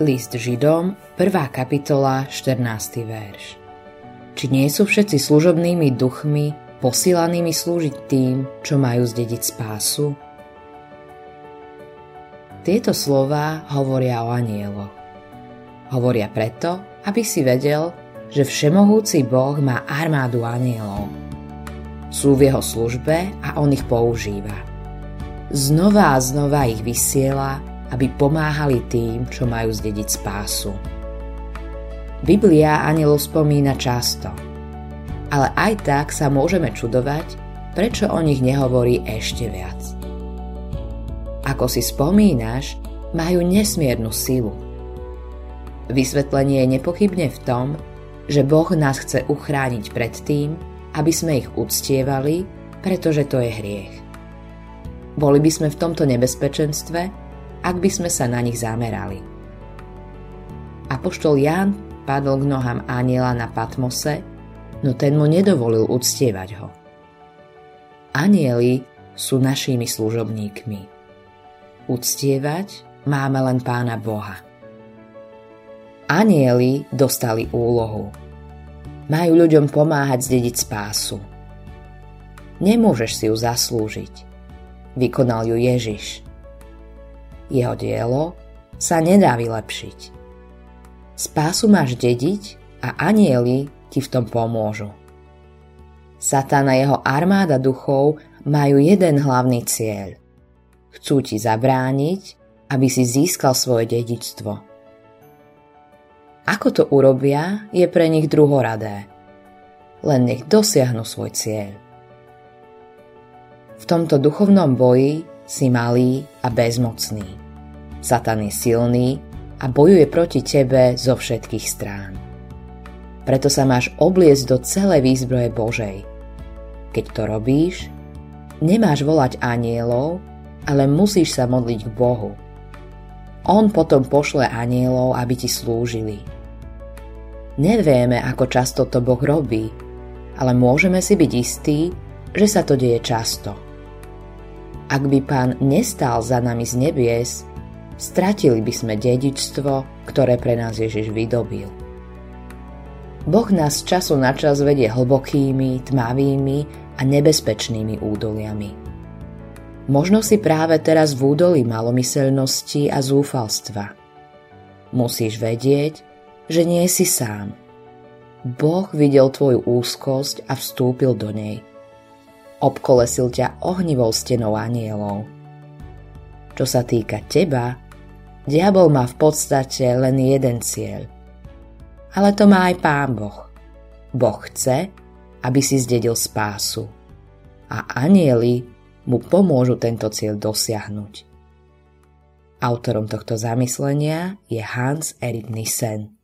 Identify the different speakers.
Speaker 1: List Židom, 1. kapitola, 14. verš. Či nie sú všetci služobnými duchmi posílanými slúžiť tým, čo majú zdediť spásu? Tieto slova hovoria o anieloch. Hovoria preto, aby si vedel, že všemohúci Boh má armádu anielov. Sú v jeho službe a on ich používa. Znova a znova ich vysiela aby pomáhali tým, čo majú zdediť spásu. Biblia anielov spomína často, ale aj tak sa môžeme čudovať, prečo o nich nehovorí ešte viac. Ako si spomínaš, majú nesmiernu silu. Vysvetlenie je nepochybne v tom, že Boh nás chce uchrániť pred tým, aby sme ich uctievali, pretože to je hriech. Boli by sme v tomto nebezpečenstve, ak by sme sa na nich zamerali. Apoštol Ján padol k nohám aniela na Patmose, no ten mu nedovolil uctievať ho. Anieli sú našimi služobníkmi. Uctievať máme len Pána Boha. Anieli dostali úlohu. Majú ľuďom pomáhať zdediť spásu. Nemôžeš si ju zaslúžiť. Vykonal ju Ježiš. Jeho dielo sa nedá vylepšiť. Spásu máš dediť a anieli ti v tom pomôžu. Satan a jeho armáda duchov majú jeden hlavný cieľ. Chcú ti zabrániť, aby si získal svoje dedičstvo. Ako to urobia, je pre nich druhoradé. Len nech dosiahnu svoj cieľ. V tomto duchovnom boji si malý a bezmocný. Satan je silný a bojuje proti tebe zo všetkých strán. Preto sa máš obliecť do celej výzbroje Božej. Keď to robíš, nemáš volať anielov, ale musíš sa modliť k Bohu. On potom pošle anielov, aby ti slúžili. Nevieme, ako často to Boh robí, ale môžeme si byť istí, že sa to deje často. Ak by pán nestal za nami z nebies, stratili by sme dedičstvo, ktoré pre nás Ježiš vydobil. Boh nás času na čas vedie hlbokými, tmavými a nebezpečnými údoliami. Možno si práve teraz v údolí malomyselnosti a zúfalstva. Musíš vedieť, že nie si sám. Boh videl tvoju úzkosť a vstúpil do nej – obkolesil ťa ohnivou stenou anielov. Čo sa týka teba, diabol má v podstate len jeden cieľ. Ale to má aj Pán Boh. Boh chce, aby si zdedil spásu. A anieli mu pomôžu tento cieľ dosiahnuť. Autorom tohto zamyslenia je Hans Erik Nissen.